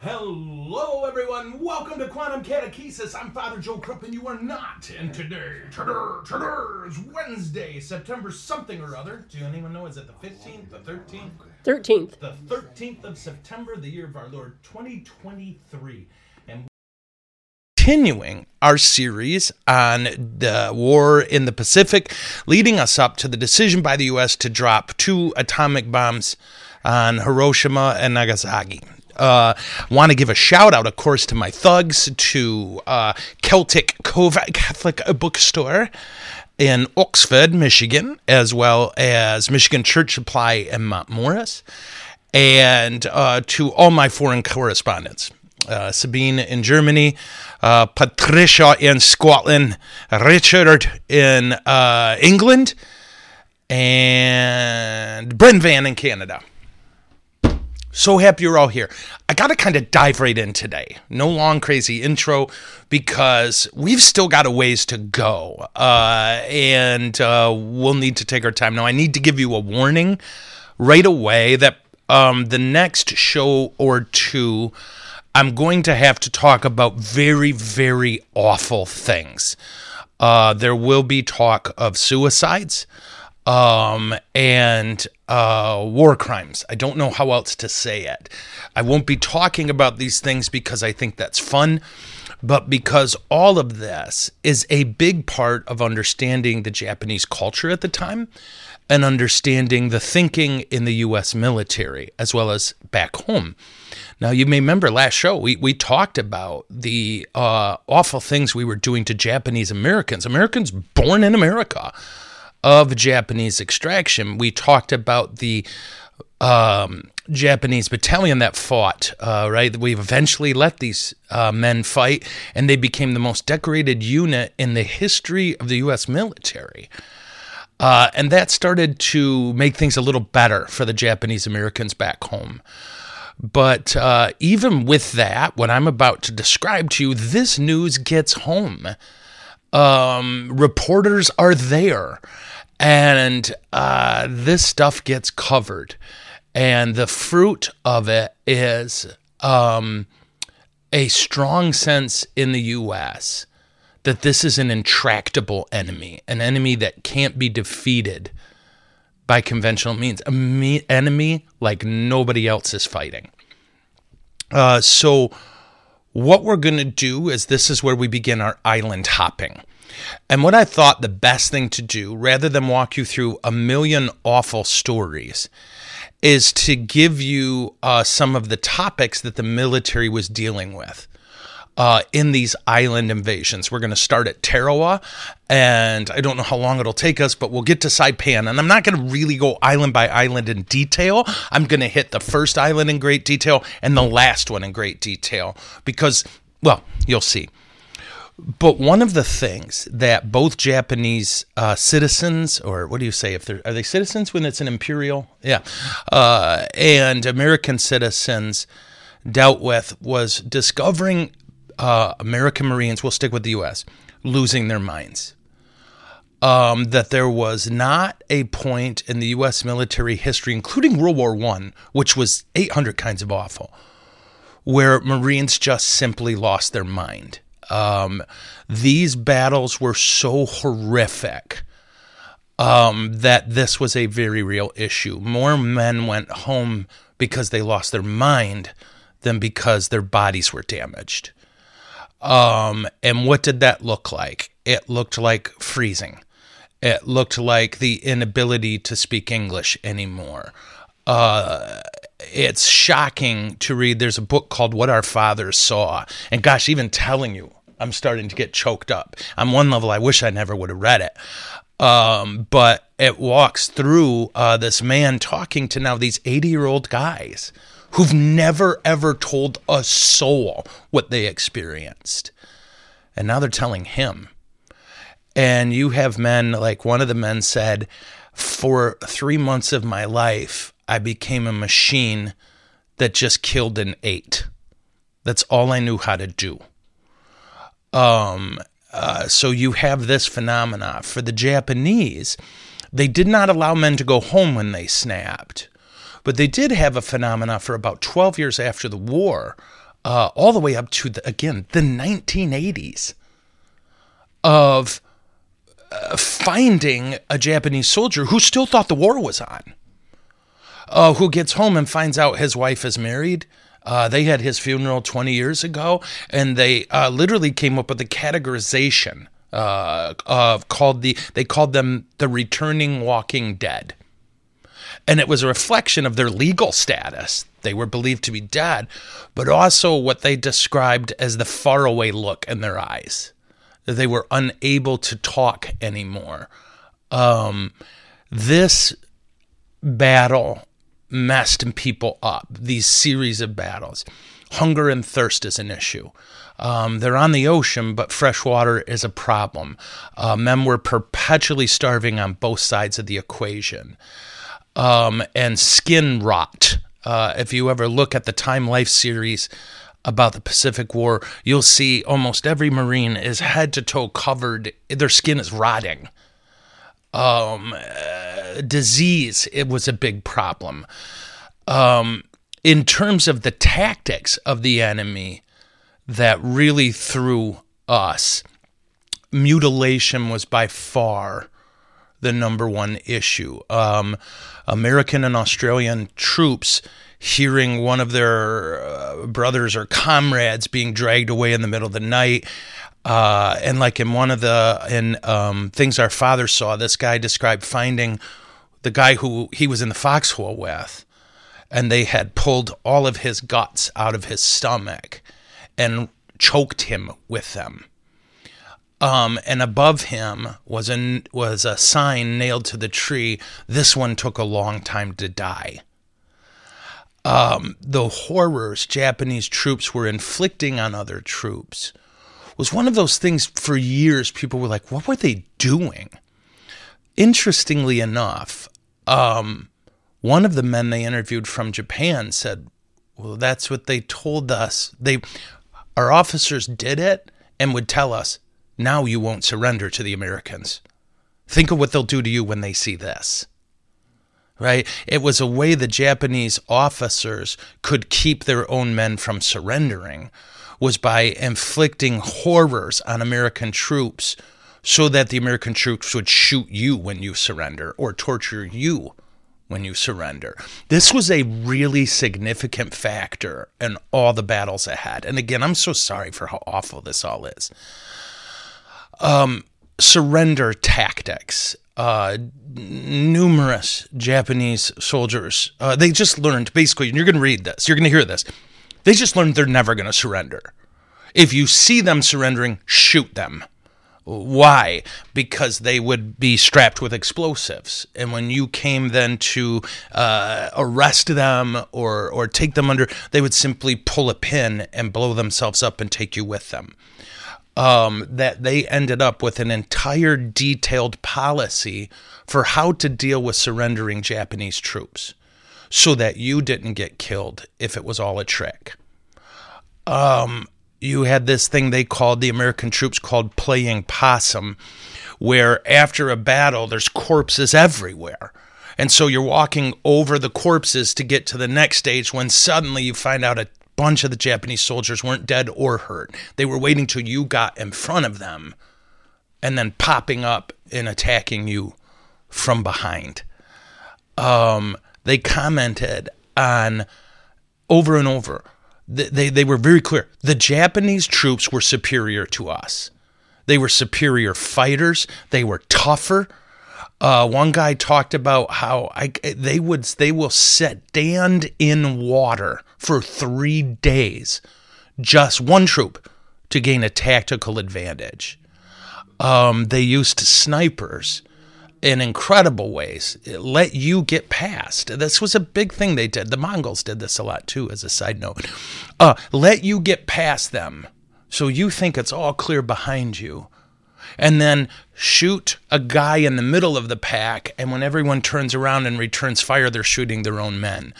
Hello, everyone. Welcome to Quantum Catechesis. I'm Father Joe Krupp, and you are not. And today, today, today is Wednesday, September something or other. Do anyone know? Is it the 15th, the 13th? 13th. The 13th of September, the year of our Lord 2023. And continuing our series on the war in the Pacific, leading us up to the decision by the U.S. to drop two atomic bombs on Hiroshima and Nagasaki. Uh, Want to give a shout out, of course, to my thugs, to uh, Celtic Cove Catholic Bookstore in Oxford, Michigan, as well as Michigan Church Supply in Mount Morris, and uh, to all my foreign correspondents. Uh, Sabine in Germany, uh, Patricia in Scotland, Richard in uh, England, and Brent Van in Canada. So happy you're all here. I got to kind of dive right in today. No long, crazy intro because we've still got a ways to go. Uh, and uh, we'll need to take our time. Now, I need to give you a warning right away that um, the next show or two, I'm going to have to talk about very, very awful things. Uh, there will be talk of suicides um, and uh, war crimes. I don't know how else to say it. I won't be talking about these things because I think that's fun, but because all of this is a big part of understanding the Japanese culture at the time and understanding the thinking in the U.S. military as well as back home. Now, you may remember last show, we, we talked about the uh, awful things we were doing to Japanese Americans, Americans born in America of Japanese extraction. We talked about the um, Japanese battalion that fought, uh, right? We eventually let these uh, men fight, and they became the most decorated unit in the history of the U.S. military. Uh, and that started to make things a little better for the Japanese Americans back home. But uh, even with that, what I'm about to describe to you, this news gets home. Um, reporters are there. And uh, this stuff gets covered. And the fruit of it is um, a strong sense in the us that this is an intractable enemy an enemy that can't be defeated by conventional means. An me- enemy like nobody else is fighting. Uh, so what we're going to do is this is where we begin our island hopping and what I thought the best thing to do, rather than walk you through a million awful stories, is to give you uh, some of the topics that the military was dealing with. Uh, in these island invasions. We're going to start at Tarawa, and I don't know how long it'll take us, but we'll get to Saipan. And I'm not going to really go island by island in detail. I'm going to hit the first island in great detail and the last one in great detail because, well, you'll see. But one of the things that both Japanese uh, citizens, or what do you say if they're are they citizens when it's an imperial, yeah, uh, and American citizens dealt with was discovering uh, American Marines. We'll stick with the U.S. losing their minds. Um, that there was not a point in the U.S. military history, including World War One, which was 800 kinds of awful, where Marines just simply lost their mind um, these battles were so horrific um, that this was a very real issue. More men went home because they lost their mind than because their bodies were damaged. Um, and what did that look like? It looked like freezing. It looked like the inability to speak English anymore. Uh, it's shocking to read. There's a book called What Our Fathers Saw. And gosh, even telling you I'm starting to get choked up. On one level, I wish I never would have read it. Um, but it walks through uh, this man talking to now these 80 year old guys who've never ever told a soul what they experienced. And now they're telling him. And you have men, like one of the men said, for three months of my life, I became a machine that just killed and ate. That's all I knew how to do. Um, uh, so you have this phenomena. For the Japanese, they did not allow men to go home when they snapped. But they did have a phenomena for about 12 years after the war, uh, all the way up to, the, again, the 1980s, of uh, finding a Japanese soldier who still thought the war was on, uh, who gets home and finds out his wife is married. Uh, they had his funeral 20 years ago, and they uh, literally came up with a categorization uh, of called the they called them the returning walking dead and it was a reflection of their legal status. They were believed to be dead, but also what they described as the faraway look in their eyes, that They were unable to talk anymore. Um, this battle messed people up, these series of battles. Hunger and thirst is an issue. Um, they're on the ocean, but fresh water is a problem. Uh, men were perpetually starving on both sides of the equation um, and skin rot. Uh, if you ever look at the Time Life series about the Pacific War, you'll see almost every Marine is head to toe covered. Their skin is rotting. Um, uh, disease, it was a big problem. Um, in terms of the tactics of the enemy that really threw us, mutilation was by far the number one issue. Um, American and Australian troops hearing one of their uh, brothers or comrades being dragged away in the middle of the night. Uh, and like in one of the in um, things our father saw, this guy described finding the guy who he was in the foxhole with, and they had pulled all of his guts out of his stomach and choked him with them. Um, and above him was a was a sign nailed to the tree. This one took a long time to die. Um, the horrors Japanese troops were inflicting on other troops was one of those things. For years, people were like, "What were they doing?" Interestingly enough, um, one of the men they interviewed from Japan said, "Well, that's what they told us. They, our officers did it." and would tell us now you won't surrender to the Americans. Think of what they'll do to you when they see this. Right? It was a way the Japanese officers could keep their own men from surrendering was by inflicting horrors on American troops so that the American troops would shoot you when you surrender or torture you when you surrender. This was a really significant factor in all the battles ahead. And again, I'm so sorry for how awful this all is um, surrender tactics. Uh, numerous Japanese soldiers, uh, they just learned basically, and you're going to read this, you're going to hear this. They just learned they're never going to surrender. If you see them surrendering, shoot them. Why? Because they would be strapped with explosives, and when you came then to uh, arrest them or or take them under, they would simply pull a pin and blow themselves up and take you with them um, that they ended up with an entire detailed policy for how to deal with surrendering Japanese troops so that you didn't get killed if it was all a trick. Um, you had this thing they called the American troops called playing possum, where after a battle, there's corpses everywhere. And so you're walking over the corpses to get to the next stage when suddenly you find out a bunch of the Japanese soldiers weren't dead or hurt. They were waiting till you got in front of them and then popping up and attacking you from behind. Um, they commented on over and over. They, they, they were very clear. The Japanese troops were superior to us. They were superior fighters. They were tougher. Uh, one guy talked about how I, they would they will stand in water for three days, just one troop, to gain a tactical advantage. Um, they used snipers in incredible ways. It let you get past. This was a big thing they did. The Mongols did this a lot too, as a side note. Uh, let you get past them. So you think it's all clear behind you and then shoot a guy in the middle of the pack. And when everyone turns around and returns fire, they're shooting their own men.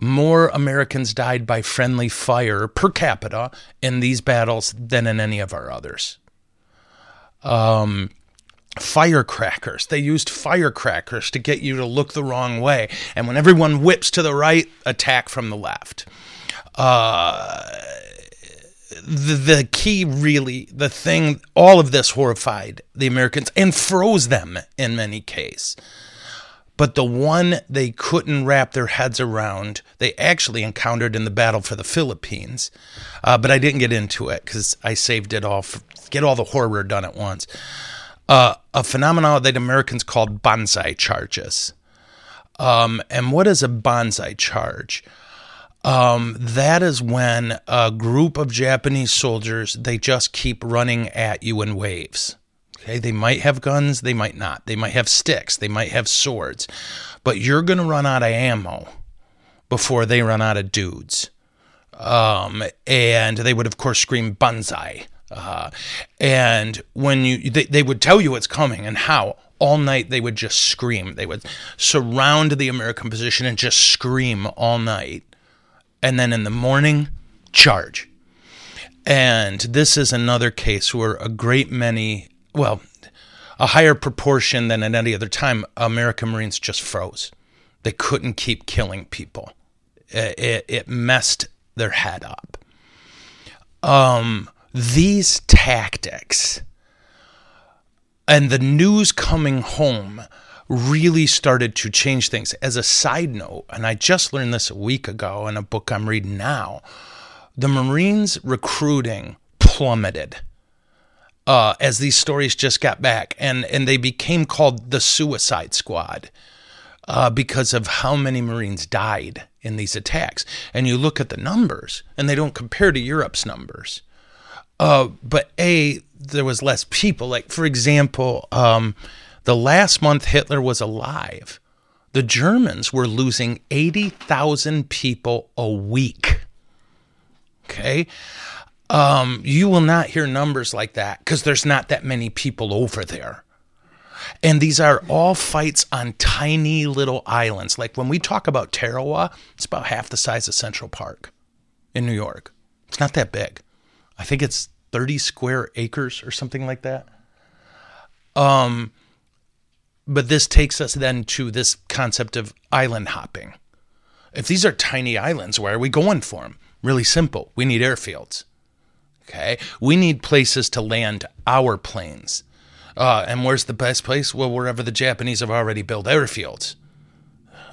More Americans died by friendly fire per capita in these battles than in any of our others. Um, firecrackers. They used firecrackers to get you to look the wrong way. And when everyone whips to the right, attack from the left. Uh, the, the key, really, the thing, all of this horrified the Americans and froze them in many cases. But the one they couldn't wrap their heads around, they actually encountered in the battle for the Philippines. Uh, but I didn't get into it because I saved it all, for, get all the horror done at once. Uh, a phenomenon that Americans called banzai charges. Um, and what is a banzai charge? Um, that is when a group of Japanese soldiers they just keep running at you in waves. Okay, they might have guns, they might not. They might have sticks, they might have swords, but you're to run out of ammo before they run out of dudes. Um, and they would of course scream banzai. Uh, and when you they, they would tell you it's coming and how all night they would just scream. They would surround the American position and just scream all night. And then in the morning, charge. And this is another case where a great many well, a higher proportion than at any other time, American Marines just froze. They couldn't keep killing people. It, it messed their head up. Um, these tactics and the news coming home really started to change things. As a side note, and I just learned this a week ago in a book I'm reading now, the Marines recruiting plummeted uh, as these stories just got back, and and they became called the Suicide Squad uh, because of how many Marines died in these attacks. And you look at the numbers, and they don't compare to Europe's numbers. Uh, but a there was less people. Like for example, um, the last month Hitler was alive, the Germans were losing eighty thousand people a week. Okay. Um, you will not hear numbers like that because there's not that many people over there. And these are all fights on tiny little islands. Like when we talk about Tarawa, it's about half the size of Central Park in New York. It's not that big. I think it's 30 square acres or something like that. Um, but this takes us then to this concept of island hopping. If these are tiny islands, where are we going for them? Really simple. We need airfields. Okay. We need places to land our planes. Uh, and where's the best place? Well, wherever the Japanese have already built airfields.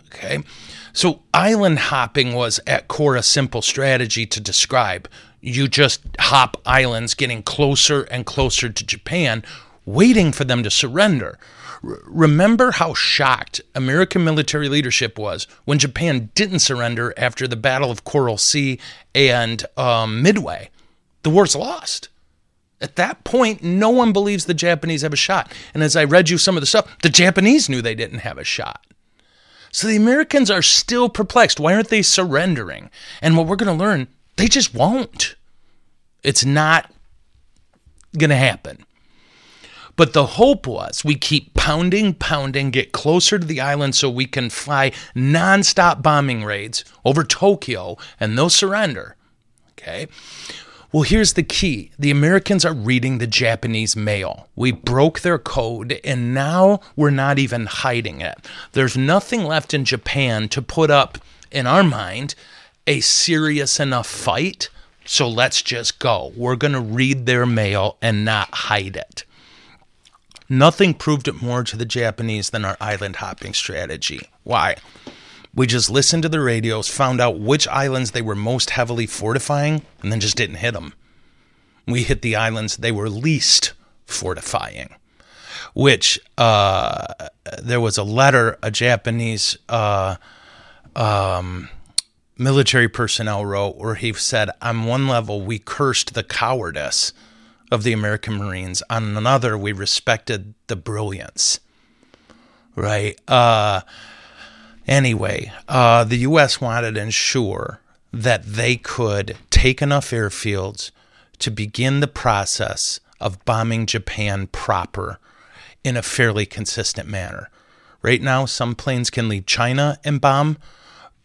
Okay. So island hopping was at core a simple strategy to describe. You just hop islands, getting closer and closer to Japan, waiting for them to surrender. Remember how shocked American military leadership was when Japan didn't surrender after the Battle of Coral Sea and um, Midway the war's lost. At that point, no one believes the Japanese have a shot. And as I read you some of the stuff, the Japanese knew they didn't have a shot. So the Americans are still perplexed. Why aren't they surrendering? And what we're going to learn, they just won't. It's not going to happen. But the hope was we keep pounding, pounding, get closer to the island so we can fly nonstop bombing raids over Tokyo and they'll surrender. Okay. Well, here's the key the Americans are reading the Japanese mail. We broke their code, and now we're not even hiding it. There's nothing left in Japan to put up, in our mind, a serious enough fight. So let's just go. We're going to read their mail and not hide it. Nothing proved it more to the Japanese than our island hopping strategy. Why? We just listened to the radios, found out which islands they were most heavily fortifying, and then just didn't hit them. We hit the islands they were least fortifying, which uh, there was a letter a Japanese uh, um, military personnel wrote where he said, On one level, we cursed the cowardice of the American Marines, on another, we respected the brilliance. Right? Uh, Anyway, uh, the U.S. wanted to ensure that they could take enough airfields to begin the process of bombing Japan proper in a fairly consistent manner. Right now, some planes can leave China and bomb,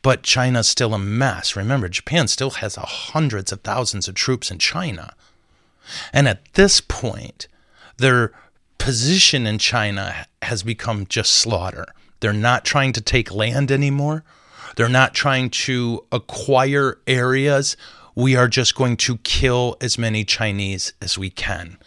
but China's still a mess. Remember, Japan still has hundreds of thousands of troops in China. And at this point, they're position in China has become just slaughter. They're not trying to take land anymore. They're not trying to acquire areas. We are just going to kill as many Chinese as we can.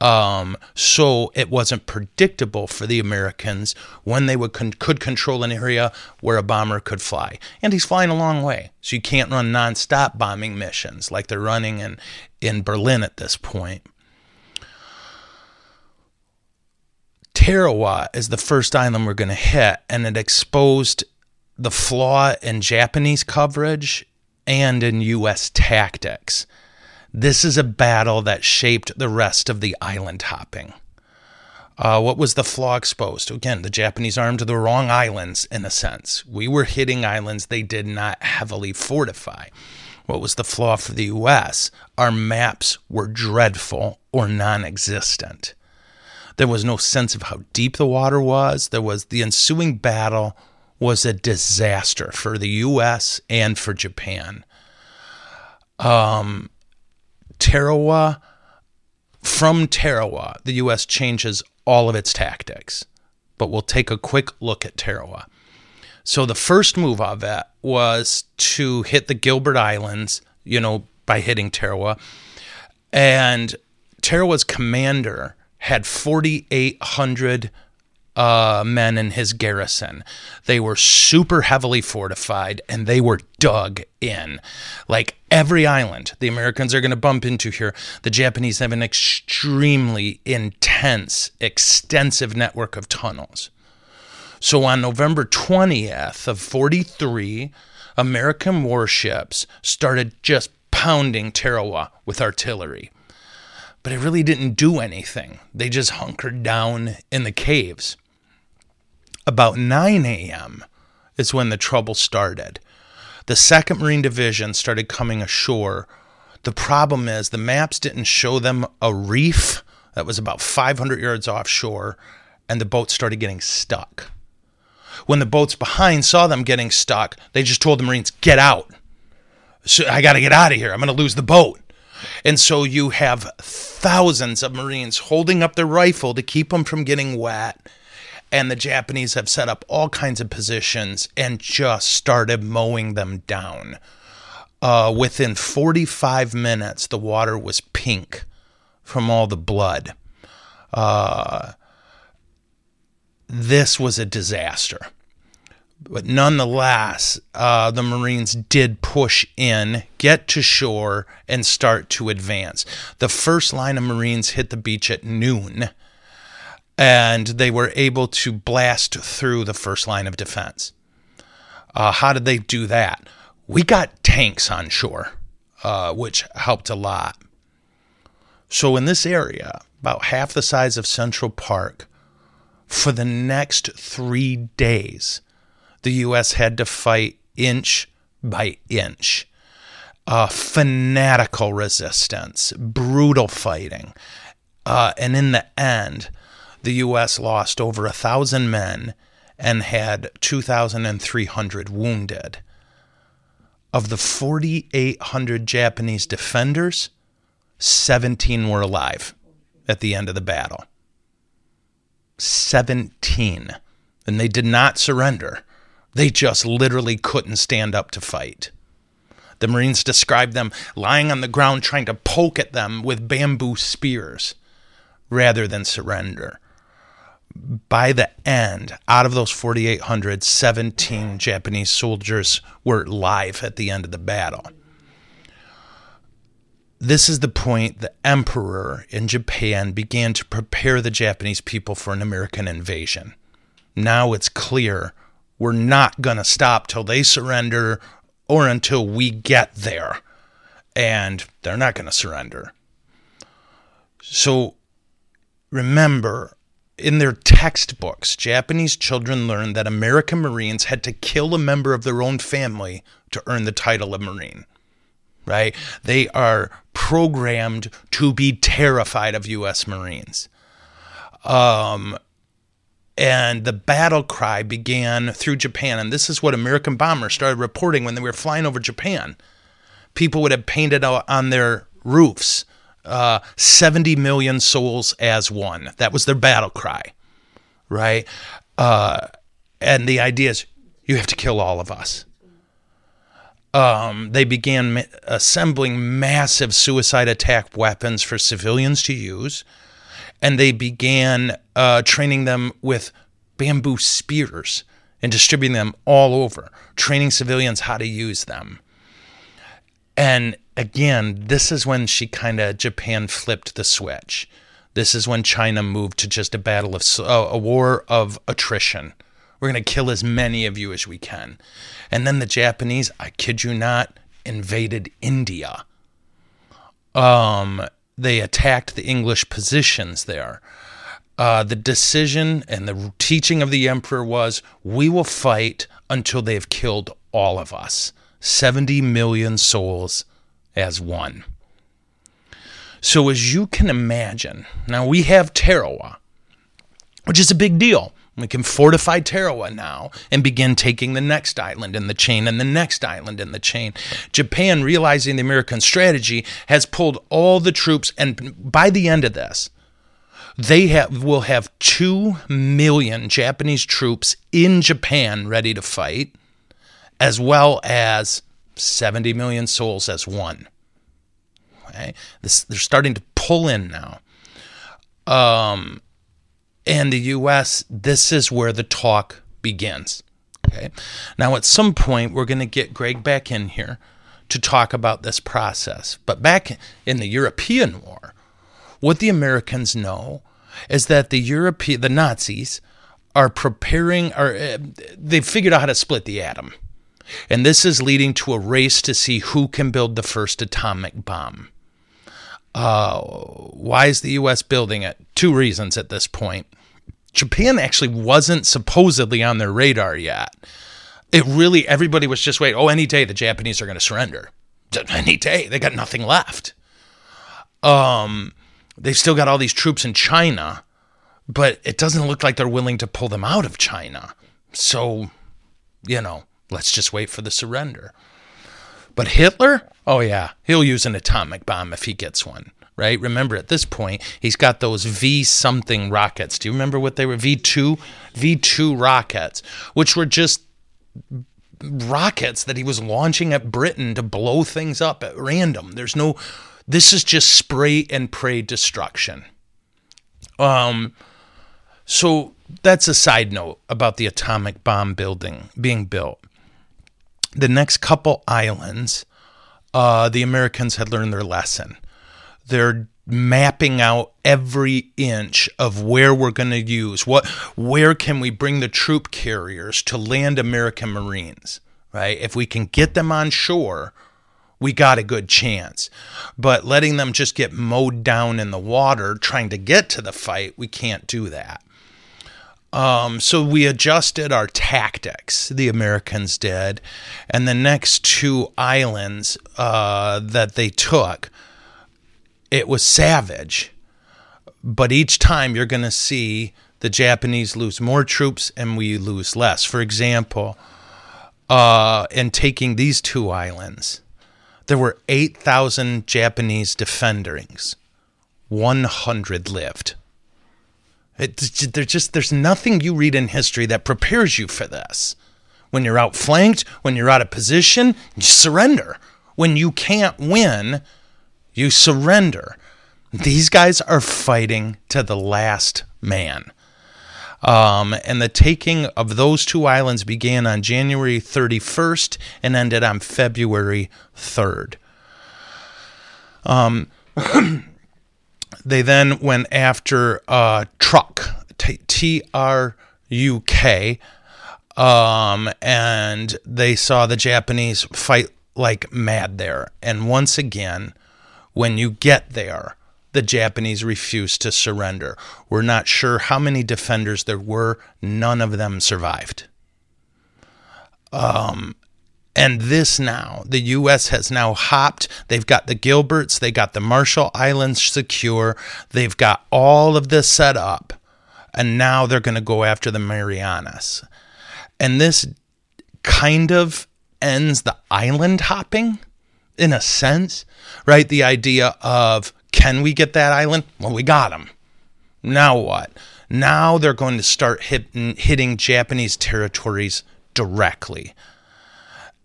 Um, so it wasn't predictable for the Americans when they would con- could control an area where a bomber could fly. And he's flying a long way, so you can't run nonstop bombing missions like they're running in in Berlin at this point. Tarawa is the first island we're going to hit, and it exposed the flaw in Japanese coverage and in U.S. tactics. This is a battle that shaped the rest of the island hopping. Uh, what was the flaw exposed? Again, the Japanese armed the wrong islands in a sense. We were hitting islands they did not heavily fortify. What was the flaw for the U.S.? Our maps were dreadful or non existent. There was no sense of how deep the water was. There was the ensuing battle was a disaster for the U.S. and for Japan. Um, Tarawa, from Tarawa, the U.S. changes all of its tactics. But we'll take a quick look at Tarawa. So the first move of it was to hit the Gilbert Islands, you know, by hitting Tarawa. And Tarawa's commander had 4,800 uh, men in his garrison. They were super heavily fortified and they were dug in. Like every island the Americans are going to bump into here, the Japanese have an extremely intense, extensive network of tunnels. So on November 20th of 43, American warships started just pounding Tarawa with artillery but it really didn't do anything. They just hunkered down in the caves. About 9 a.m. is when the trouble started. The 2nd Marine Division started coming ashore. The problem is the maps didn't show them a reef that was about 500 yards offshore, and the boat started getting stuck. When the boats behind saw them getting stuck, they just told the Marines, Get out. So I got to get out of here. I'm going to lose the boat. And so you have thousands of Marines holding up their rifle to keep them from getting wet. And the Japanese have set up all kinds of positions and just started mowing them down. Uh, within 45 minutes, the water was pink from all the blood. Uh, this was a disaster. But nonetheless, uh, the Marines did push in, get to shore, and start to advance. The first line of Marines hit the beach at noon, and they were able to blast through the first line of defense. Uh, how did they do that? We got tanks on shore, uh, which helped a lot. So, in this area, about half the size of Central Park, for the next three days, the U.S. had to fight inch by inch. Uh, fanatical resistance, brutal fighting. Uh, and in the end, the U.S. lost over a thousand men and had 2,300 wounded. Of the 4,800 Japanese defenders, 17 were alive at the end of the battle. 17. And they did not surrender. They just literally couldn't stand up to fight. The Marines described them lying on the ground trying to poke at them with bamboo spears rather than surrender. By the end, out of those 4,800, 17 Japanese soldiers were live at the end of the battle. This is the point the emperor in Japan began to prepare the Japanese people for an American invasion. Now it's clear we're not going to stop till they surrender or until we get there. And they're not going to surrender. So remember, in their textbooks, Japanese children learned that American Marines had to kill a member of their own family to earn the title of Marine. Right? They are programmed to be terrified of U.S. Marines. Um, and the battle cry began through Japan. And this is what American bombers started reporting when they were flying over Japan. People would have painted on their roofs uh, 70 million souls as one. That was their battle cry, right? Uh, and the idea is you have to kill all of us. Um, they began ma- assembling massive suicide attack weapons for civilians to use, and they began uh, training them with bamboo spears and distributing them all over, training civilians how to use them. And again, this is when she kind of Japan flipped the switch. This is when China moved to just a battle of uh, a war of attrition. We're going to kill as many of you as we can. And then the Japanese, I kid you not, invaded India. Um, they attacked the English positions there. Uh, the decision and the teaching of the emperor was we will fight until they've killed all of us 70 million souls as one. So, as you can imagine, now we have Tarawa, which is a big deal. We can fortify Tarawa now and begin taking the next island in the chain and the next island in the chain. Japan, realizing the American strategy, has pulled all the troops, and by the end of this, they have, will have 2 million Japanese troops in Japan ready to fight, as well as 70 million souls as one. Okay? This, they're starting to pull in now. Um, and the US, this is where the talk begins. Okay. Now, at some point, we're going to get Greg back in here to talk about this process. But back in the European War, what the Americans know is that the European, the Nazis, are preparing, or uh, they've figured out how to split the atom. And this is leading to a race to see who can build the first atomic bomb. Uh, why is the U.S. building it? Two reasons at this point. Japan actually wasn't supposedly on their radar yet. It really, everybody was just waiting. Oh, any day the Japanese are going to surrender. Any day. They got nothing left. Um, they've still got all these troops in China, but it doesn't look like they're willing to pull them out of China. So, you know, let's just wait for the surrender. But Hitler, oh yeah, he'll use an atomic bomb if he gets one, right? Remember at this point, he's got those V something rockets. Do you remember what they were? V2 V2 rockets, which were just rockets that he was launching at Britain to blow things up at random. There's no this is just spray and pray destruction. Um so that's a side note about the atomic bomb building being built the next couple islands, uh, the Americans had learned their lesson. They're mapping out every inch of where we're going to use what where can we bring the troop carriers to land American Marines, right? If we can get them on shore, we got a good chance. But letting them just get mowed down in the water trying to get to the fight, we can't do that. Um, so we adjusted our tactics, the Americans did, and the next two islands uh, that they took, it was savage. But each time you're going to see the Japanese lose more troops and we lose less. For example, uh, in taking these two islands, there were 8,000 Japanese defenderings, 100 lived. There's just there's nothing you read in history that prepares you for this. When you're outflanked, when you're out of position, you surrender. When you can't win, you surrender. These guys are fighting to the last man. Um, and the taking of those two islands began on January 31st and ended on February 3rd. Um, They then went after uh, Truk, T R U K, um, and they saw the Japanese fight like mad there. And once again, when you get there, the Japanese refused to surrender. We're not sure how many defenders there were. None of them survived. Um, and this now, the U.S. has now hopped. They've got the Gilberts, they got the Marshall Islands secure, they've got all of this set up, and now they're going to go after the Marianas. And this kind of ends the island hopping in a sense, right? The idea of Can we get that island? Well, we got them. Now what? Now they're going to start hit, hitting Japanese territories directly.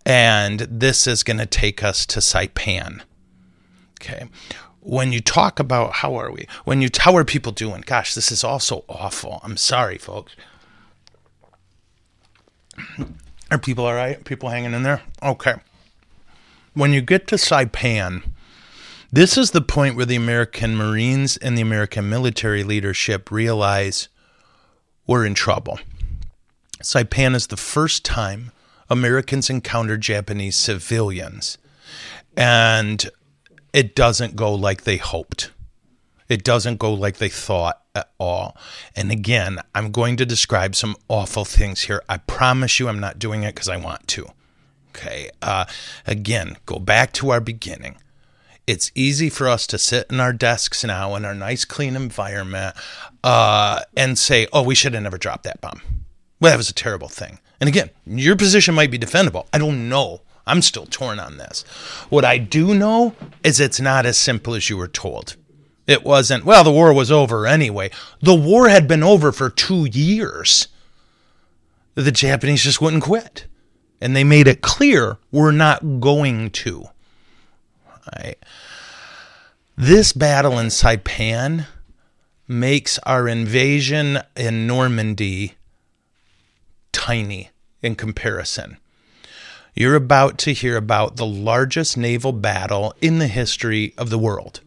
And this is going to take us to Saipan. Okay. When you talk about how are we? When you how are people doing? Gosh, this is also awful. I'm sorry, folks. Are people all right? People hanging in there? Okay. When you get to Saipan, this is the point where the American Marines and the American military leadership realize we're in trouble. Saipan is the first time Americans encounter Japanese civilians. And it doesn't go like they hoped. It doesn't go like they thought at all. And again, I'm going to describe some awful things here. I promise you, I'm not doing it because I want to. Okay. Uh, again, go back to our beginning. It's easy for us to sit in our desks now in our nice, clean environment uh, and say, oh, we should have never dropped that bomb. Well, that was a terrible thing. And again, your position might be defendable. I don't know. I'm still torn on this. What I do know is it's not as simple as you were told. It wasn't, well, the war was over anyway. The war had been over for two years. The Japanese just wouldn't quit. And they made it clear we're not going to. Right. This battle in Saipan makes our invasion in Normandy tiny in comparison. You're about to hear about the largest naval battle in the history of the world.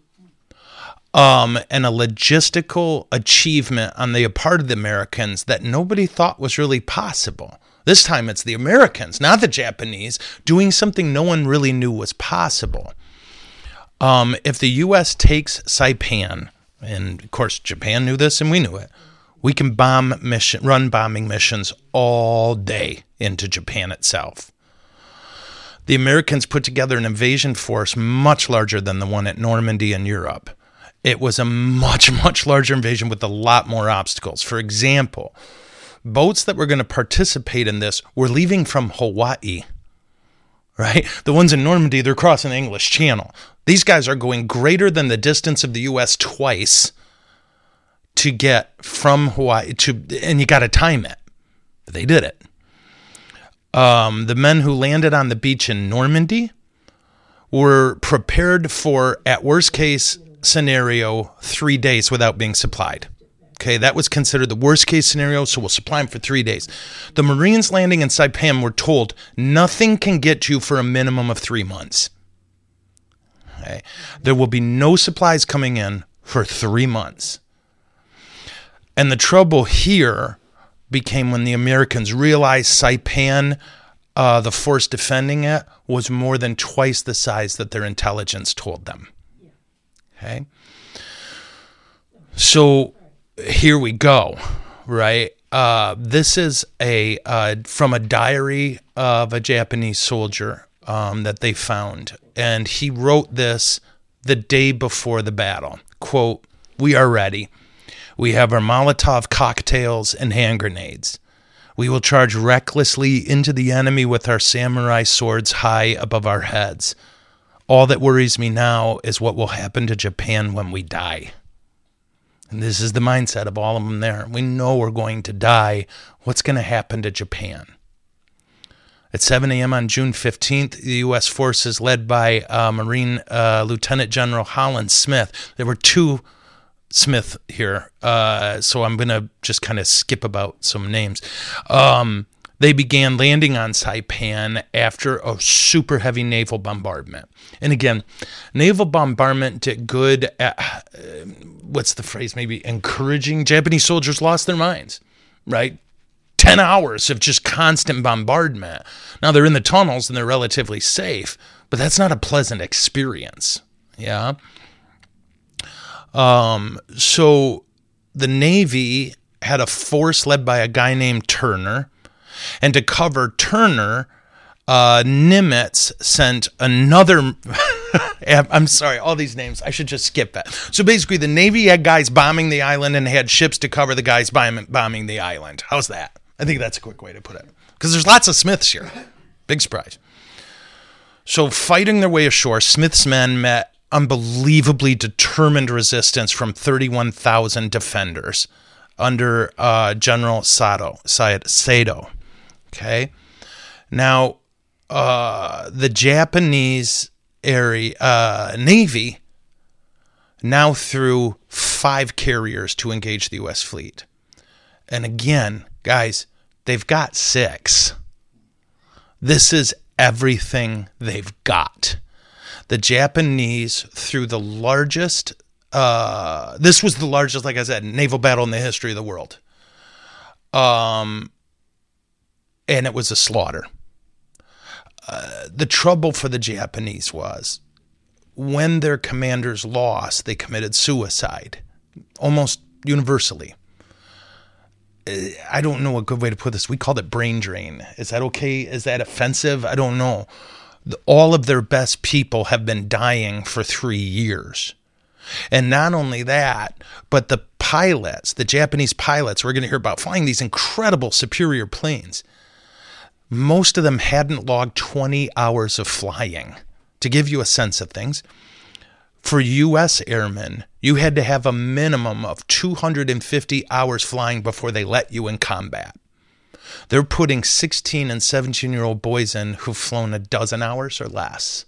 Um, and a logistical achievement on the part of the Americans that nobody thought was really possible. This time it's the Americans, not the Japanese, doing something no one really knew was possible. Um, if the U.S. takes Saipan, and of course Japan knew this and we knew it, we can bomb mission, run bombing missions all day into Japan itself. The Americans put together an invasion force much larger than the one at Normandy in Europe. It was a much, much larger invasion with a lot more obstacles. For example, boats that were going to participate in this were leaving from Hawaii, right? The ones in Normandy, they're crossing the English Channel. These guys are going greater than the distance of the U.S. twice to get from Hawaii to, and you got to time it. They did it. Um, the men who landed on the beach in Normandy were prepared for, at worst case scenario, three days without being supplied. Okay, that was considered the worst case scenario, so we'll supply them for three days. The Marines landing in Saipan were told nothing can get you for a minimum of three months. Okay, there will be no supplies coming in for three months. And the trouble here became when the Americans realized Saipan, uh, the force defending it, was more than twice the size that their intelligence told them. Okay. So here we go, right? Uh, this is a uh, from a diary of a Japanese soldier um, that they found, and he wrote this the day before the battle. "Quote: We are ready. We have our Molotov cocktails and hand grenades. We will charge recklessly into the enemy with our samurai swords high above our heads. All that worries me now is what will happen to Japan when we die. And this is the mindset of all of them there. We know we're going to die. What's going to happen to Japan? At 7 a.m. on June 15th, the U.S. forces led by uh, Marine uh, Lieutenant General Holland Smith, there were two Smith here, uh, so I'm to just kind of skip about some names. Um, they began landing on Saipan after a super heavy naval bombardment. And again, naval bombardment did good at, uh, what's the phrase, maybe encouraging Japanese soldiers lost their minds, right? 10 hours of just constant bombardment. Now they're in the tunnels and they're relatively safe, but that's not a pleasant experience. Yeah. Um, so the Navy had a force led by a guy named Turner. And to cover Turner, uh, Nimitz sent another. I'm sorry, all these names. I should just skip that. So basically, the Navy had guys bombing the island and had ships to cover the guys bombing the island. How's that? I think that's a quick way to put it. Because there's lots of Smiths here. Big surprise. So, fighting their way ashore, Smith's men met unbelievably determined resistance from 31,000 defenders under uh, General Sato, Sato. Okay. Now, uh, the Japanese area uh, Navy now threw five carriers to engage the U.S. fleet. And again, guys, they've got six. This is everything they've got. The Japanese, through the largest, uh, this was the largest, like I said, naval battle in the history of the world. Um, and it was a slaughter. Uh, the trouble for the Japanese was when their commanders lost, they committed suicide almost universally. Uh, I don't know a good way to put this. We called it brain drain. Is that okay? Is that offensive? I don't know. All of their best people have been dying for three years. And not only that, but the pilots, the Japanese pilots, we're going to hear about flying these incredible superior planes. Most of them hadn't logged 20 hours of flying. To give you a sense of things, for U.S. airmen, you had to have a minimum of 250 hours flying before they let you in combat. They're putting 16 and 17 year old boys in who've flown a dozen hours or less.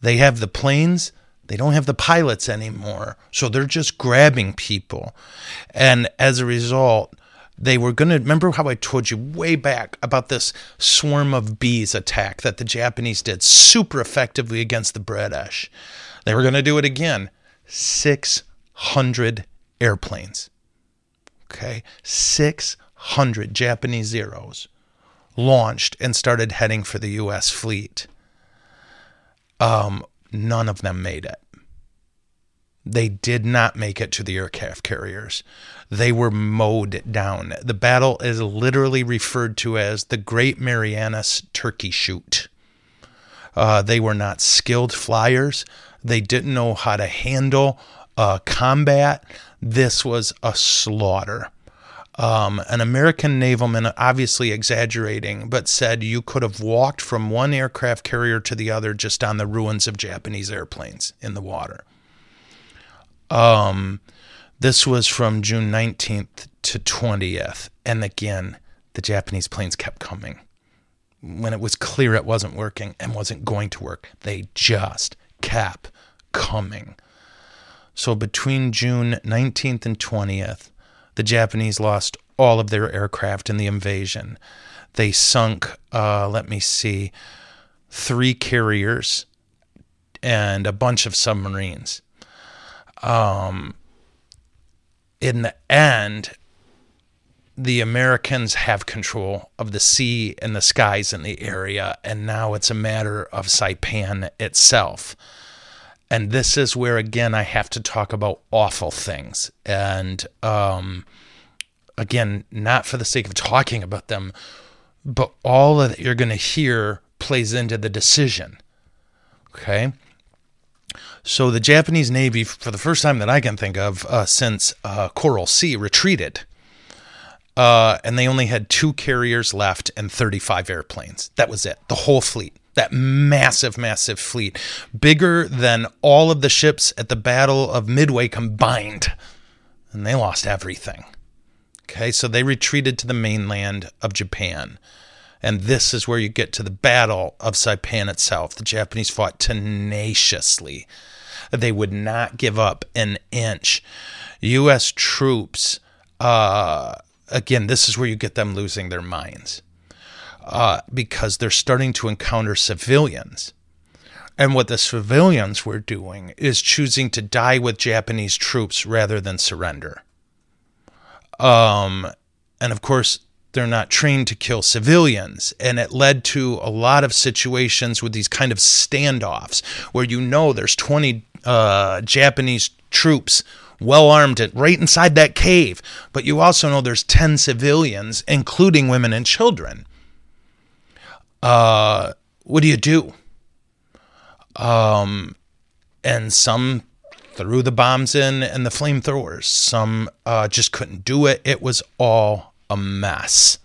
They have the planes, they don't have the pilots anymore. So they're just grabbing people. And as a result, they were going to remember how I told you way back about this swarm of bees attack that the Japanese did super effectively against the British. They were going to do it again. 600 airplanes. Okay. 600 Japanese Zeros launched and started heading for the U.S. fleet. Um, none of them made it. They did not make it to the aircraft carriers. They were mowed down. The battle is literally referred to as the Great Marianas Turkey Shoot. Uh, they were not skilled flyers. They didn't know how to handle uh, combat. This was a slaughter. Um, an American navalman, obviously exaggerating, but said you could have walked from one aircraft carrier to the other just on the ruins of Japanese airplanes in the water. Um, this was from June 19th to 20th. And again, the Japanese planes kept coming. When it was clear it wasn't working and wasn't going to work, they just kept coming. So between June 19th and 20th, the Japanese lost all of their aircraft in the invasion. They sunk, uh, let me see, three carriers and a bunch of submarines. Um, in the end, the Americans have control of the sea and the skies in the area, and now it's a matter of Saipan itself. And this is where, again, I have to talk about awful things. And um, again, not for the sake of talking about them, but all that you're going to hear plays into the decision. Okay. So the Japanese Navy, for the first time that I can think of uh, since uh, Coral Sea, retreated. Uh, and they only had two carriers left and 35 airplanes. That was it. The whole fleet. That massive, massive fleet. Bigger than all of the ships at the Battle of Midway combined. And they lost everything. Okay, so they retreated to the mainland of Japan. And this is where you get to the Battle of Saipan itself. The Japanese fought tenaciously they would not give up an inch. U.S. troops, uh, again, this is where you get them losing their minds uh, because they're starting to encounter civilians. And what the civilians were doing is choosing to die with Japanese troops rather than surrender. Um, and of course, they're not trained to kill civilians. And it led to a lot of situations with these kind of standoffs where you know there's 20 uh, Japanese troops well armed right inside that cave. But you also know there's 10 civilians, including women and children. Uh, what do you do? Um, and some threw the bombs in and the flamethrowers. Some uh, just couldn't do it. It was all a mess.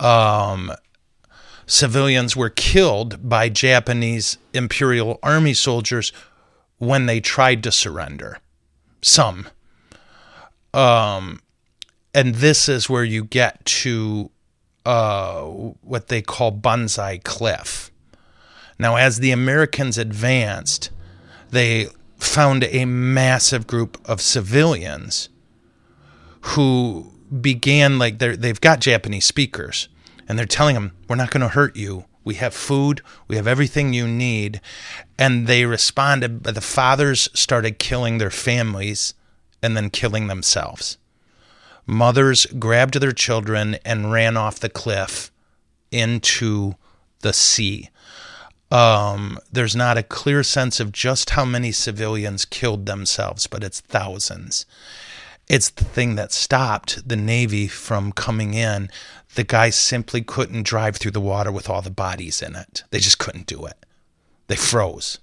Um, civilians were killed by Japanese Imperial Army soldiers when they tried to surrender. Some. Um, and this is where you get to uh, what they call Banzai Cliff. Now, as the Americans advanced, they found a massive group of civilians who began like they they've got Japanese speakers and they're telling them we're not going to hurt you. We have food. We have everything you need. And they responded but the fathers started killing their families and then killing themselves mothers grabbed their children and ran off the cliff into the sea um, there's not a clear sense of just how many civilians killed themselves, but it's thousands. It's the thing that stopped the Navy from coming in. The guys simply couldn't drive through the water with all the bodies in it. They just couldn't do it. They froze.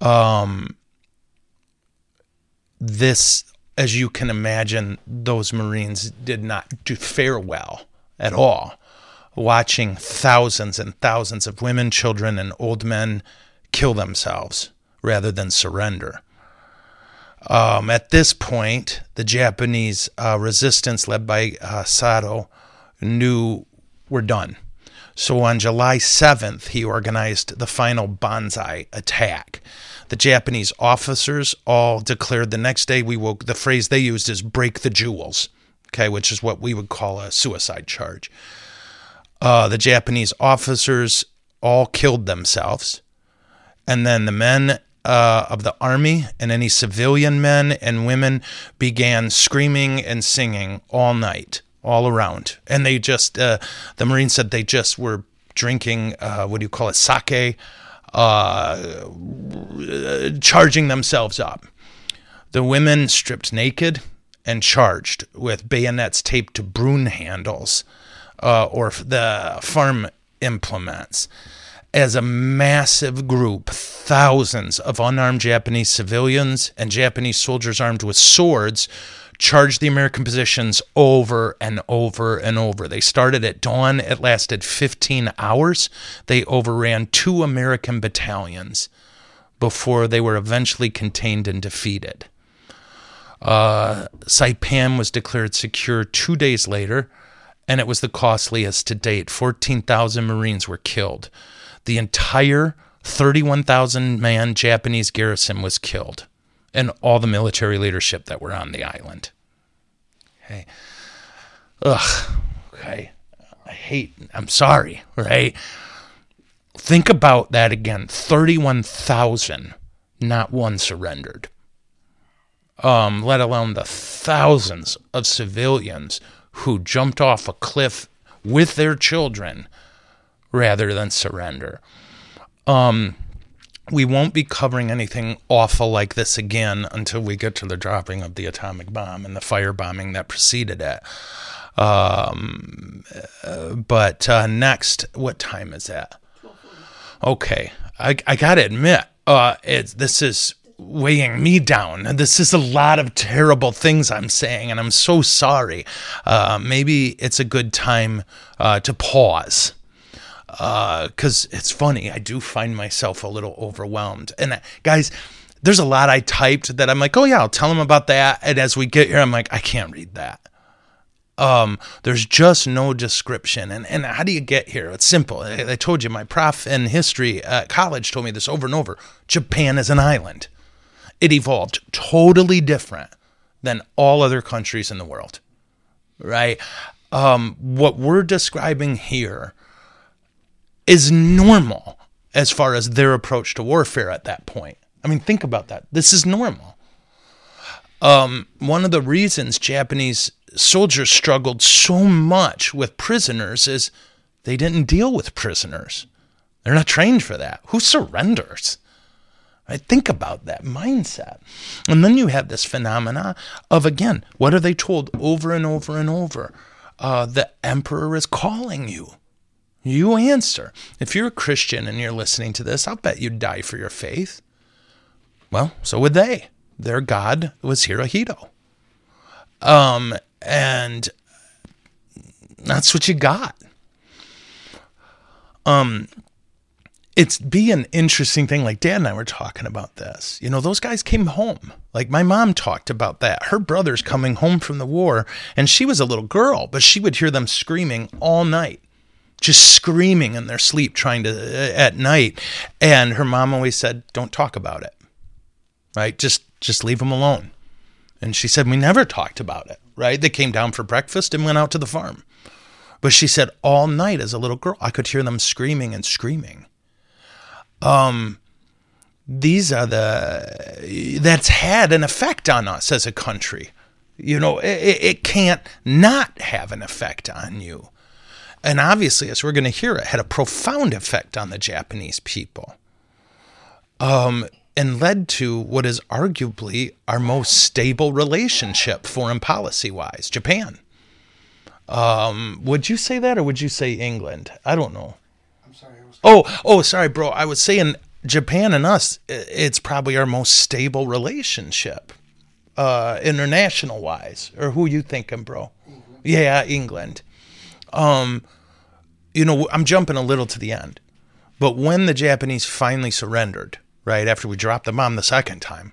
Um, this, as you can imagine, those Marines did not do fare well at all watching thousands and thousands of women, children, and old men kill themselves rather than surrender. Um, at this point, the Japanese uh, resistance led by uh, Saito knew we're done. So on July 7th, he organized the final Banzai attack. The Japanese officers all declared the next day we will, the phrase they used is break the jewels, okay, which is what we would call a suicide charge. Uh, the Japanese officers all killed themselves. And then the men uh, of the army and any civilian men and women began screaming and singing all night, all around. And they just, uh, the Marines said they just were drinking, uh, what do you call it, sake, uh, charging themselves up. The women stripped naked and charged with bayonets taped to broom handles uh, or the farm implements as a massive group, thousands of unarmed Japanese civilians and Japanese soldiers armed with swords charged the American positions over and over and over. They started at dawn, it lasted 15 hours. They overran two American battalions before they were eventually contained and defeated. Uh, Saipan was declared secure two days later and it was the costliest to date. 14,000 Marines were killed. The entire 31,000 man Japanese garrison was killed, and all the military leadership that were on the island. Okay. Ugh. Okay. I hate, I'm sorry, right? Think about that again 31,000, not one surrendered. Um, let alone the thousands of civilians who jumped off a cliff with their children rather than surrender. Um, we won't be covering anything awful like this again until we get to the dropping of the atomic bomb and the firebombing that preceded it. Um, but uh, next, what time is that? Okay, I, I gotta admit, uh, it's this is weighing me down. This is a lot of terrible things I'm saying, and I'm so sorry. Uh, maybe it's a good time uh, to pause. Because uh, it's funny, I do find myself a little overwhelmed. And uh, guys, there's a lot I typed that I'm like, oh yeah, I'll tell them about that. And as we get here, I'm like, I can't read that. Um, there's just no description. And, and how do you get here? It's simple. I, I told you, my prof in history at college told me this over and over Japan is an island it evolved totally different than all other countries in the world, right? Um, what we're describing here is normal as far as their approach to warfare at that point. I mean, think about that. This is normal. Um, one of the reasons Japanese soldiers struggled so much with prisoners is they didn't deal with prisoners. They're not trained for that. Who surrenders? I Think about that mindset. And then you have this phenomena of, again, what are they told over and over and over? Uh, the emperor is calling you. You answer. If you're a Christian and you're listening to this, I'll bet you'd die for your faith. Well, so would they. Their God was Hirohito. Um, and that's what you got. Um, it's be an interesting thing. Like Dad and I were talking about this. You know, those guys came home. Like my mom talked about that. Her brother's coming home from the war, and she was a little girl, but she would hear them screaming all night, just screaming in their sleep, trying to uh, at night. And her mom always said, "Don't talk about it. Right? Just just leave them alone." And she said, "We never talked about it. Right? They came down for breakfast and went out to the farm." But she said all night as a little girl, I could hear them screaming and screaming um, these are the that's had an effect on us as a country. You know, it, it can't not have an effect on you. And obviously, as we're going to hear, it had a profound effect on the Japanese people. Um, and led to what is arguably our most stable relationship, foreign policy wise, Japan. Um, would you say that, or would you say England? I don't know. I'm sorry. Oh, oh, sorry, bro. I was saying Japan and us, it's probably our most stable relationship, uh, international wise. Or who you thinking, bro? England. Yeah, England. Um, you know, I'm jumping a little to the end, but when the Japanese finally surrendered, right after we dropped the bomb the second time,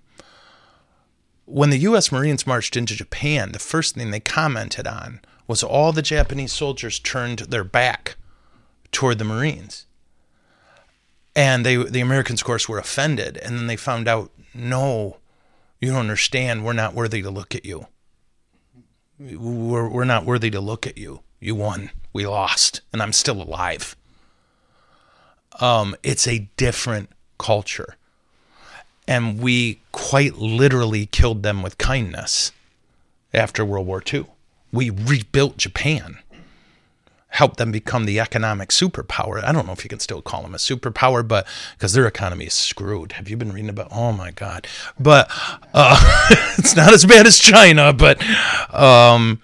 when the U.S. Marines marched into Japan, the first thing they commented on was all the Japanese soldiers turned their back toward the Marines and they the Americans, of course, were offended, and then they found out, no, you don't understand. We're not worthy to look at you. We're we're not worthy to look at you. You won. We lost, and I'm still alive. Um, it's a different culture, and we quite literally killed them with kindness after World War II. We rebuilt Japan helped them become the economic superpower. I don't know if you can still call them a superpower, but because their economy is screwed. Have you been reading about? Oh my God! But uh, it's not as bad as China. But um,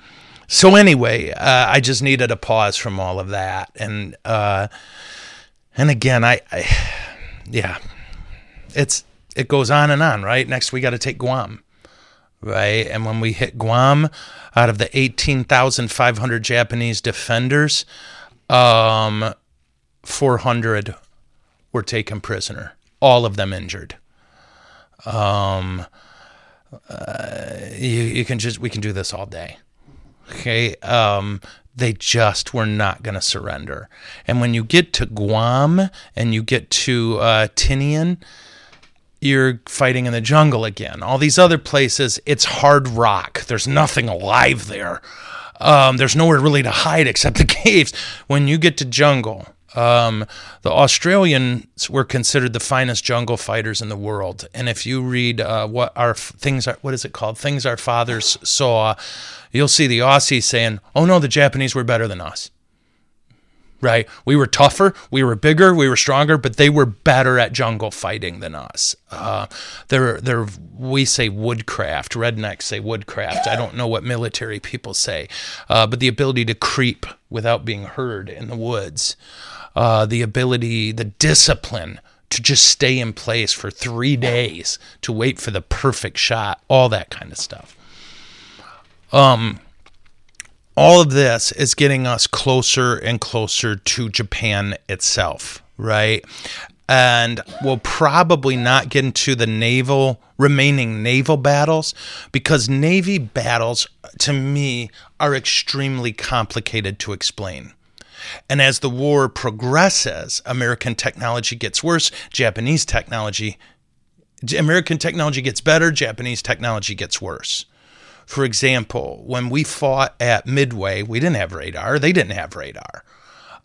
so anyway, uh, I just needed a pause from all of that, and uh, and again, I, I yeah, it's it goes on and on. Right next, we got to take Guam right? And when we hit Guam, out of the 18,500 Japanese defenders, um, 400 were taken prisoner, all of them injured. Um, uh, you, you can just, we can do this all day. Okay. Um, they just were not going to surrender. And when you get to Guam and you get to uh, Tinian, you're fighting in the jungle again. All these other places, it's hard rock. There's nothing alive there. Um, there's nowhere really to hide except the caves. When you get to jungle, um, the Australians were considered the finest jungle fighters in the world. And if you read uh, what our things are, what is it called? Things our fathers saw, you'll see the Aussies saying, "Oh no, the Japanese were better than us." right? We were tougher, we were bigger, we were stronger, but they were better at jungle fighting than us. Uh, they're, they're, we say woodcraft, rednecks say woodcraft. I don't know what military people say, uh, but the ability to creep without being heard in the woods, uh, the ability, the discipline to just stay in place for three days to wait for the perfect shot, all that kind of stuff. Um, all of this is getting us closer and closer to Japan itself, right? And we'll probably not get into the naval remaining naval battles because navy battles to me are extremely complicated to explain. And as the war progresses, American technology gets worse, Japanese technology American technology gets better, Japanese technology gets worse. For example, when we fought at Midway, we didn't have radar. They didn't have radar.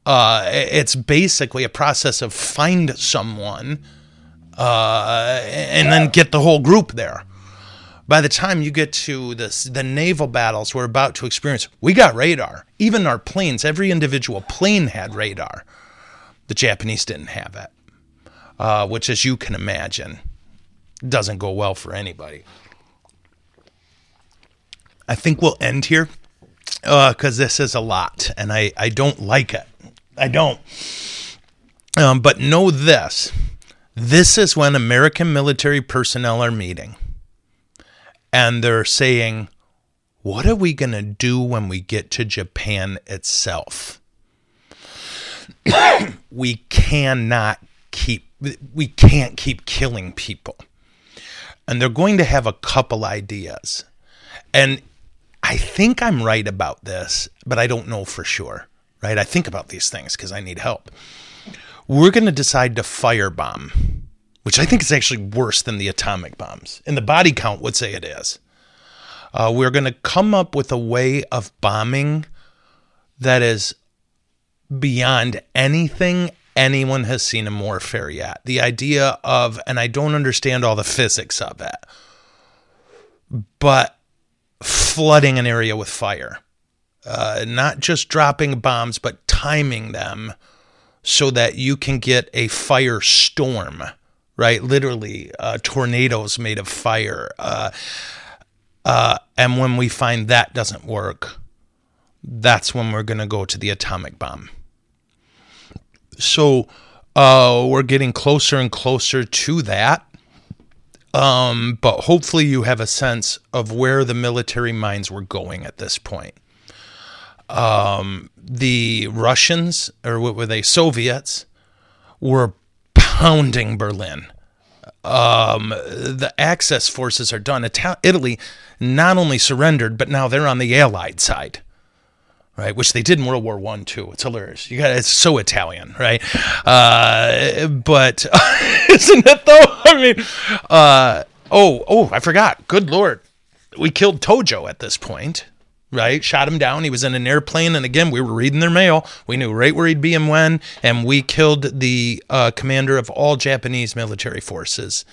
Uh, it's basically a process of find someone uh, and then get the whole group there. By the time you get to this, the naval battles we're about to experience, we got radar. Even our planes, every individual plane had radar. The Japanese didn't have it, uh, which, as you can imagine, doesn't go well for anybody. I think we'll end here because uh, this is a lot and I, I don't like it. I don't. Um, but know this this is when American military personnel are meeting and they're saying, What are we going to do when we get to Japan itself? we cannot keep we can't keep killing people. And they're going to have a couple ideas. And I think I'm right about this, but I don't know for sure. Right? I think about these things because I need help. We're going to decide to firebomb, which I think is actually worse than the atomic bombs. And the body count would say it is. Uh, we're going to come up with a way of bombing that is beyond anything anyone has seen in warfare yet. The idea of, and I don't understand all the physics of it, but flooding an area with fire. Uh, not just dropping bombs, but timing them so that you can get a fire storm, right? Literally, uh, tornadoes made of fire. Uh, uh and when we find that doesn't work, that's when we're going to go to the atomic bomb. So uh, we're getting closer and closer to that. Um, but hopefully, you have a sense of where the military minds were going at this point. Um, the Russians, or what were they, Soviets, were pounding Berlin. Um, the Axis forces are done. Italy not only surrendered, but now they're on the Allied side right? Which they did in World War One too. It's hilarious. You got it's so Italian, right? Uh, but isn't it though? I mean, uh, oh, oh, I forgot. Good lord, we killed Tojo at this point. Right, shot him down. He was in an airplane, and again, we were reading their mail. We knew right where he'd be and when, and we killed the uh, commander of all Japanese military forces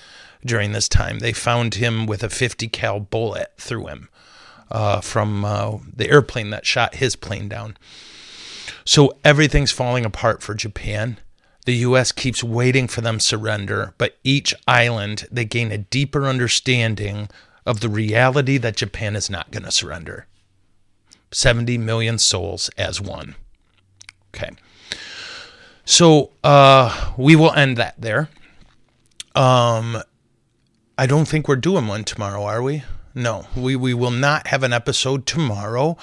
during this time. They found him with a 50 cal bullet through him uh, from uh, the airplane that shot his plane down. So everything's falling apart for Japan. The US keeps waiting for them to surrender, but each island they gain a deeper understanding of the reality that Japan is not going to surrender. 70 million souls as one. Okay. So uh, we will end that there. Um, I don't think we're doing one tomorrow, are we? No, we, we will not have an episode tomorrow.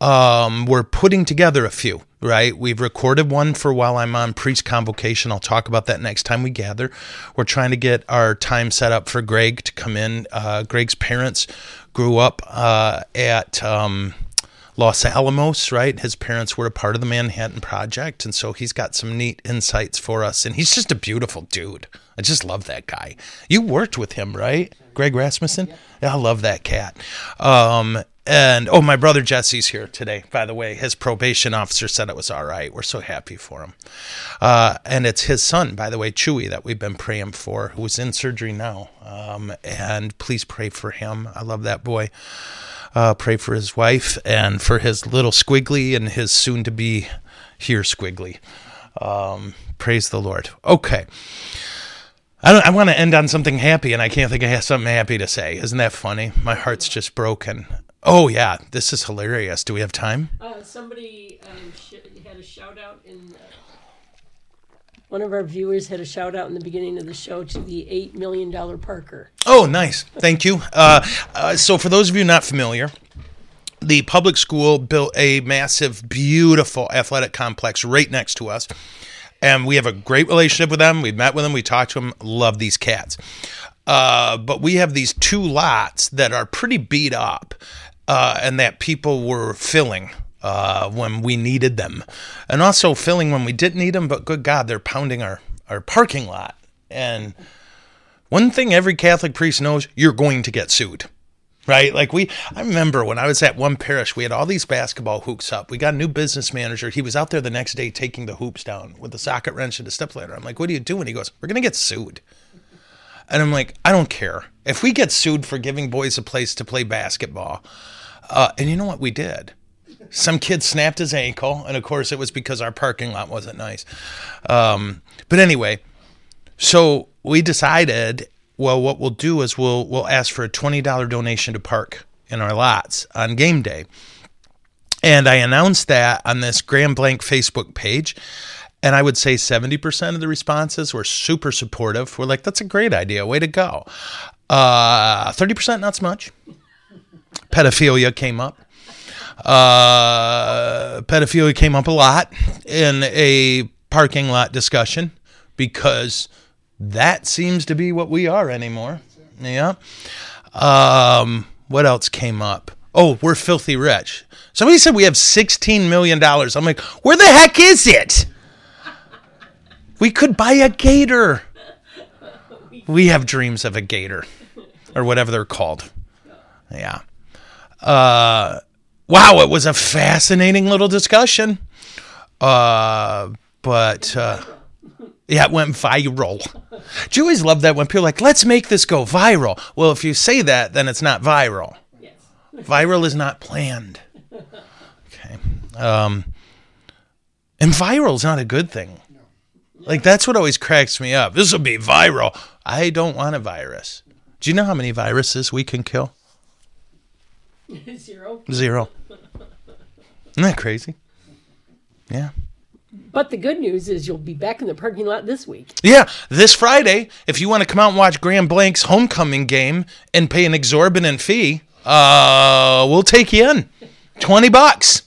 Um, we're putting together a few, right? We've recorded one for while I'm on priest convocation. I'll talk about that next time we gather. We're trying to get our time set up for Greg to come in. Uh, Greg's parents grew up uh, at um, Los Alamos, right? His parents were a part of the Manhattan Project, and so he's got some neat insights for us. And he's just a beautiful dude. I just love that guy. You worked with him, right? Greg Rasmussen? Yeah, I love that cat. Um, and oh, my brother Jesse's here today, by the way. His probation officer said it was all right. We're so happy for him. Uh, and it's his son, by the way, Chewy, that we've been praying for, who's in surgery now. Um, and please pray for him. I love that boy. Uh, pray for his wife and for his little squiggly and his soon to be here squiggly. Um, praise the Lord. Okay. I, I want to end on something happy, and I can't think I have something happy to say. Isn't that funny? My heart's just broken. Oh yeah, this is hilarious. Do we have time? Uh, somebody um, sh- had a shout out in. Uh, one of our viewers had a shout out in the beginning of the show to the eight million dollar Parker. Oh, nice. Thank you. Uh, uh, so, for those of you not familiar, the public school built a massive, beautiful athletic complex right next to us and we have a great relationship with them. We've met with them, we talked to them, love these cats. Uh, but we have these two lots that are pretty beat up uh, and that people were filling uh, when we needed them, and also filling when we didn't need them. But good God, they're pounding our, our parking lot. And one thing every Catholic priest knows you're going to get sued right? Like we, I remember when I was at one parish, we had all these basketball hoops up. We got a new business manager. He was out there the next day taking the hoops down with a socket wrench and a step ladder. I'm like, what are you doing? He goes, we're to get sued. And I'm like, I don't care. If we get sued for giving boys a place to play basketball, uh, and you know what we did? Some kid snapped his ankle, and of course it was because our parking lot wasn't nice. Um, but anyway, so we decided well, what we'll do is we'll we'll ask for a twenty dollar donation to park in our lots on game day. And I announced that on this Grand Blanc Facebook page. And I would say 70% of the responses were super supportive. We're like, that's a great idea. Way to go. Uh, 30% not so much. Pedophilia came up. Uh, pedophilia came up a lot in a parking lot discussion because that seems to be what we are anymore. Yeah. Um, what else came up? Oh, we're filthy rich. Somebody said we have $16 million. I'm like, where the heck is it? We could buy a gator. We have dreams of a gator or whatever they're called. Yeah. Uh, wow, it was a fascinating little discussion. Uh, but uh, yeah, it went viral. Do you always love that when people are like, let's make this go viral? Well, if you say that, then it's not viral. Yes. Viral is not planned. Okay. Um, and viral is not a good thing. Like, that's what always cracks me up. This will be viral. I don't want a virus. Do you know how many viruses we can kill? Zero. Zero. Isn't that crazy? Yeah. But the good news is you'll be back in the parking lot this week. Yeah, this Friday, if you want to come out and watch Grand Blanc's homecoming game and pay an exorbitant fee, uh, we'll take you in. 20 bucks.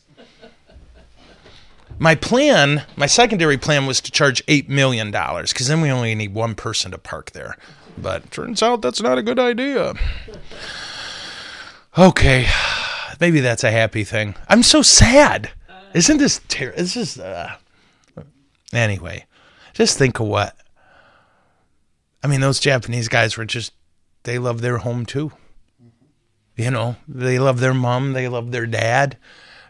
My plan, my secondary plan was to charge $8 million because then we only need one person to park there. But turns out that's not a good idea. Okay, maybe that's a happy thing. I'm so sad. Isn't this terrible? This is, uh, anyway, just think of what. I mean, those Japanese guys were just, they love their home too. You know, they love their mom, they love their dad,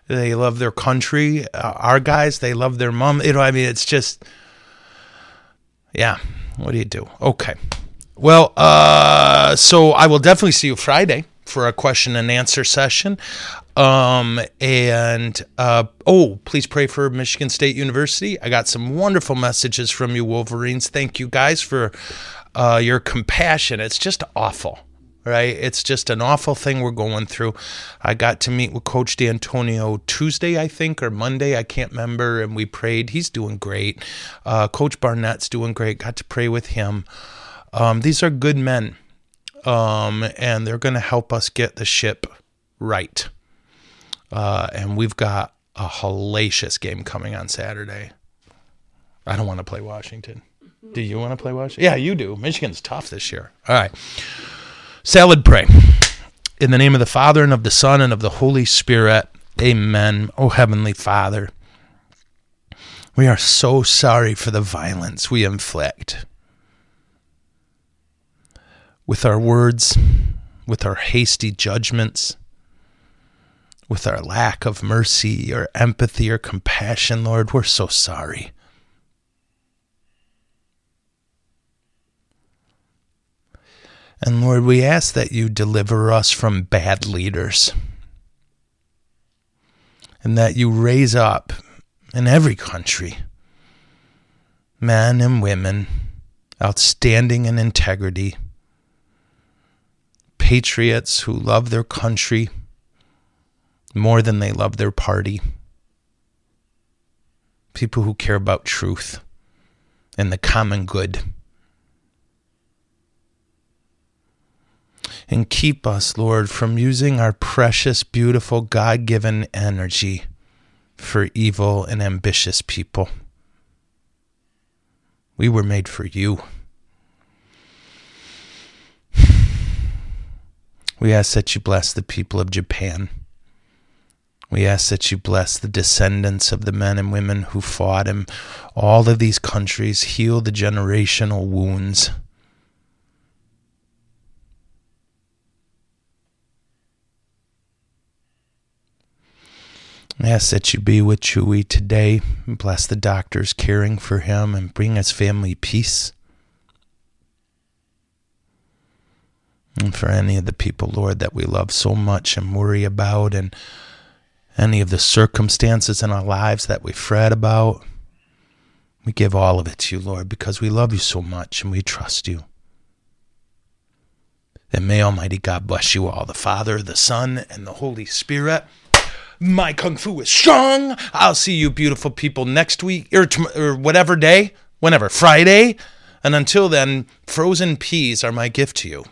they love their country. Uh, our guys, they love their mom. You know, I mean, it's just, yeah. What do you do? Okay. Well, uh, so I will definitely see you Friday for a question and answer session. Um, and uh, oh, please pray for Michigan State University. I got some wonderful messages from you, Wolverines. Thank you guys for uh, your compassion. It's just awful, right? It's just an awful thing we're going through. I got to meet with Coach D'Antonio Tuesday, I think, or Monday. I can't remember. And we prayed. He's doing great. Uh, Coach Barnett's doing great. Got to pray with him. Um, these are good men, um, and they're going to help us get the ship right. Uh, and we've got a hellacious game coming on Saturday. I don't want to play Washington. Do you want to play Washington? Yeah, you do. Michigan's tough this year. All right. Salad pray. In the name of the Father, and of the Son, and of the Holy Spirit. Amen. Oh, Heavenly Father, we are so sorry for the violence we inflict with our words, with our hasty judgments, with our lack of mercy or empathy or compassion, Lord. We're so sorry. And Lord, we ask that you deliver us from bad leaders and that you raise up in every country men and women outstanding in integrity, patriots who love their country more than they love their party, people who care about truth and the common good. And keep us, Lord, from using our precious, beautiful, God given energy for evil and ambitious people. We were made for you. We ask that you bless the people of Japan. We ask that you bless the descendants of the men and women who fought in all of these countries, heal the generational wounds. I ask that you be with Chewy today. Bless the doctors caring for him and bring his family peace. And for any of the people, Lord, that we love so much and worry about, and any of the circumstances in our lives that we fret about, we give all of it to you, Lord, because we love you so much and we trust you. And may Almighty God bless you all, the Father, the Son, and the Holy Spirit. My kung fu is strong. I'll see you, beautiful people, next week or, tom- or whatever day, whenever, Friday. And until then, frozen peas are my gift to you.